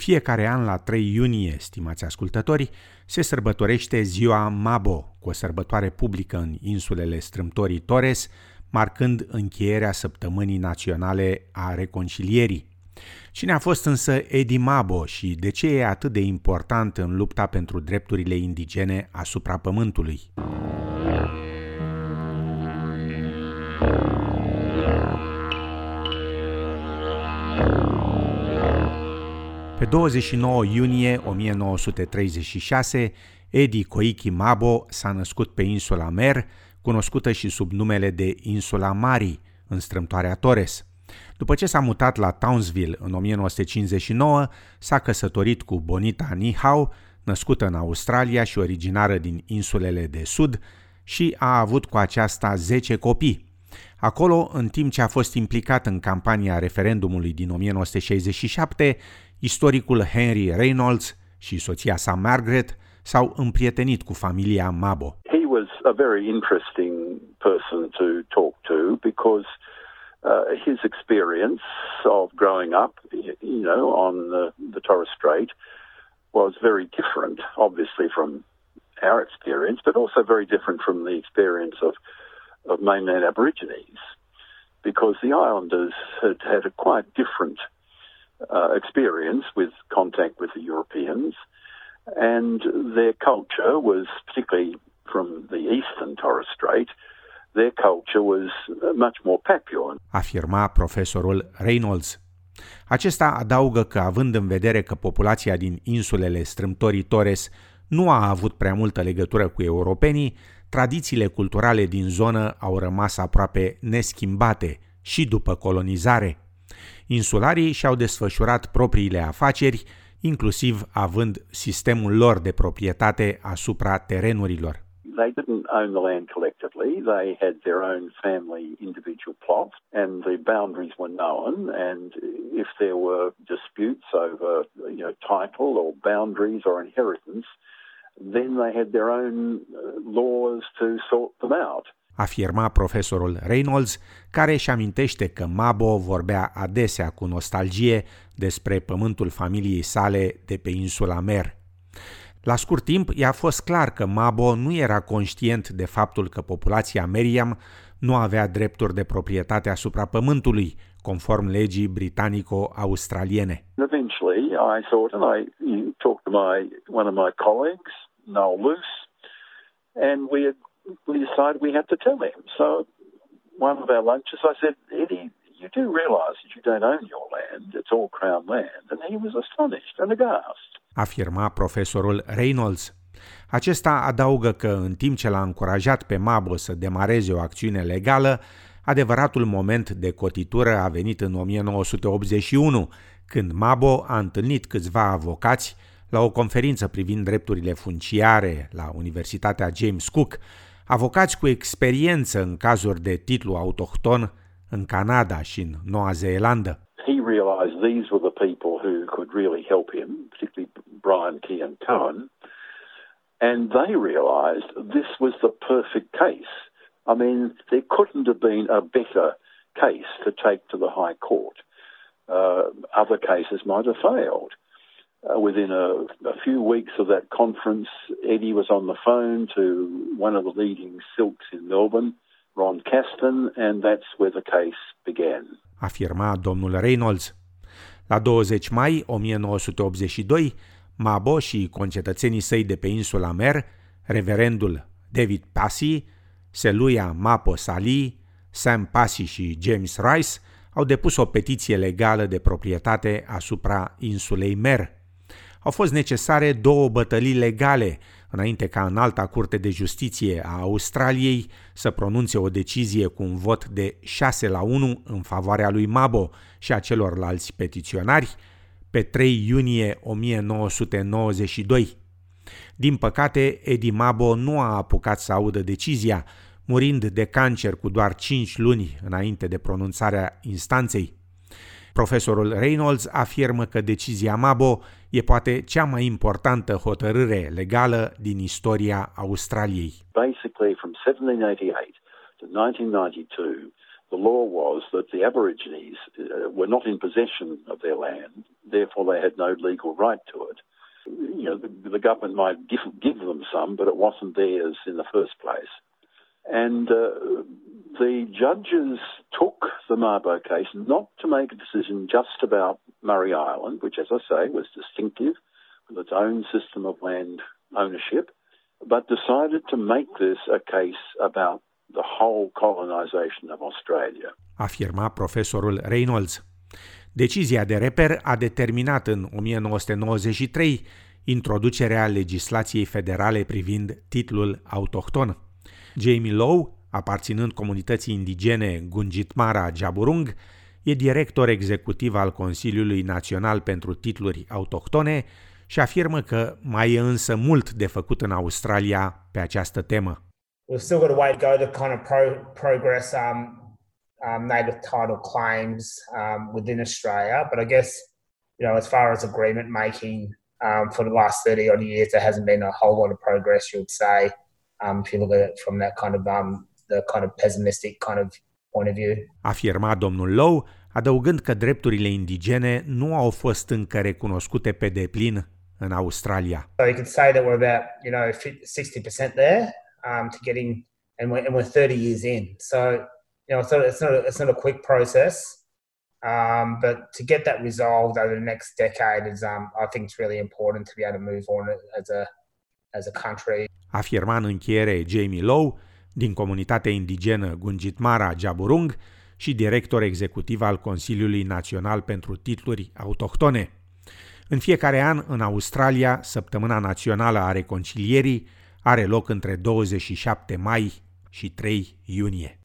fiecare an, la 3 iunie, stimați ascultători, se sărbătorește ziua Mabo, cu o sărbătoare publică în insulele strâmtorii Torres, marcând încheierea săptămânii naționale a reconcilierii. Cine a fost însă Edi Mabo și de ce e atât de important în lupta pentru drepturile indigene asupra pământului? Pe 29 iunie 1936, Edi Koiki Mabo s-a născut pe insula Mer, cunoscută și sub numele de Insula Mari, în strâmtoarea Torres. După ce s-a mutat la Townsville în 1959, s-a căsătorit cu Bonita Nihau, născută în Australia și originară din insulele de sud, și a avut cu aceasta 10 copii. Acolo, în timp ce a fost implicat în campania referendumului din 1967, istoricul Henry Reynolds și soția sa Margaret s-au împrietenit cu familia Mabo. He was a very interesting person to talk to because uh, his experience of growing up, you know, on the, the Torres Strait was very different, obviously, from our experience, but also very different from the experience of, of mainland Aborigines, because the islanders had had a quite different uh, experience with contact with the Europeans, and their culture was particularly from the eastern Torres Strait. Their culture was much more Papuan. Afirma profesorul Reynolds. Acesta adaugă că, având în vedere că populația din insulele strâmtorii Torres nu a avut prea multă legătură cu europenii, tradițiile culturale din zonă au rămas aproape neschimbate și după colonizare. Insularii și-au desfășurat propriile afaceri, inclusiv având sistemul lor de proprietate asupra terenurilor. They didn't own the land collectively. They had their own family individual plots and the boundaries were known and if there were disputes over you know title or boundaries or inheritance then they had their own laws to sort them out afirma profesorul Reynolds, care își amintește că Mabo vorbea adesea cu nostalgie despre pământul familiei sale de pe insula Mer. La scurt timp, i-a fost clar că Mabo nu era conștient de faptul că populația Meriam nu avea drepturi de proprietate asupra pământului, conform legii britanico-australiene. Eventually, I thought, and I talked to my one of my colleagues, Noel Luce, and we had we decided we had to tell him. So one of our lunches, I said, Eddie, you do realise that you don't own your land; it's all Crown land. And he was astonished and aghast. Afirma profesorul Reynolds. Acesta adaugă că în timp ce l-a încurajat pe Mabo să demareze o acțiune legală, adevăratul moment de cotitură a venit în 1981, când Mabo a întâlnit câțiva avocați la o conferință privind drepturile funciare la Universitatea James Cook, avocați cu experiență în cazuri de titlu autohton în Canada și în Noua Zeelandă. He realized these were the people who could really help him, particularly Brian Key and Cohen, and they realized this was the perfect case. I mean, there couldn't have been a better case to take to the High Court. Uh, other cases might have failed. Uh, within a, a, few weeks of that conference, Eddie was on the phone to one of the leading silks in Melbourne, Ron Caston, and that's where the case began. Afirma domnul Reynolds. La 20 mai 1982, Mabo și concetățenii săi de pe insula Mer, reverendul David Passy, Seluia Mapo Sali, Sam Passy și James Rice au depus o petiție legală de proprietate asupra insulei Mer. Au fost necesare două bătălii legale înainte ca în alta curte de justiție a Australiei să pronunțe o decizie cu un vot de 6 la 1 în favoarea lui Mabo și a celorlalți petiționari pe 3 iunie 1992. Din păcate, Edi Mabo nu a apucat să audă decizia, murind de cancer cu doar 5 luni înainte de pronunțarea instanței. Profesorul Reynolds afirmă că decizia Mabo e poate cea mai importantă hotărâre legală din istoria Australiei. Basically from 1788 to 1992 the law was that the Aborigines uh, were not in possession of their land. therefore they had no legal right to it. You know, the, government might give, give, them some, but it wasn't theirs in the first place. And uh, the judges took the Mabo case not to make a decision just about Murray Island, which, as I say, was distinctive with its own system of land ownership, but decided to make this a case about the whole colonization of Australia. Afirma profesorul Reynolds. Decizia de reper a determinat în 1993 introducerea legislației federale privind titlul autohton. Jamie Lowe, aparținând comunității indigene Gungitmara Jaburung, e director executiv al Consiliului Național pentru Titluri Autohtone și afirmă că mai e însă mult de făcut în Australia pe această temă. We've still got a way to go to kind of pro- progress um, um, native title claims um, within Australia. But I guess, you know, as far as agreement making um, for the last 30 odd years, there hasn't been a whole lot of progress, you would say, um, if you look at it from that kind of, um, the kind of pessimistic kind of point of view. Afirma domnul Low, adăugând că drepturile indigene nu au fost încă recunoscute pe deplin în Australia. So you could say that we're about, you know, 60% there um, to getting, and we're, and we're 30 years in. So you know, it's not, it's not, a, it's not a quick process. Um, but to get that resolved over the next decade is, um, I think, it's really important to be able to move on as a, as a country. Afirma în încheiere Jamie Lowe, din comunitatea indigenă Gungitmara Jaburung și director executiv al Consiliului Național pentru Titluri Autohtone. În fiecare an, în Australia, Săptămâna Națională a Reconcilierii are loc între 27 mai și 3 iunie.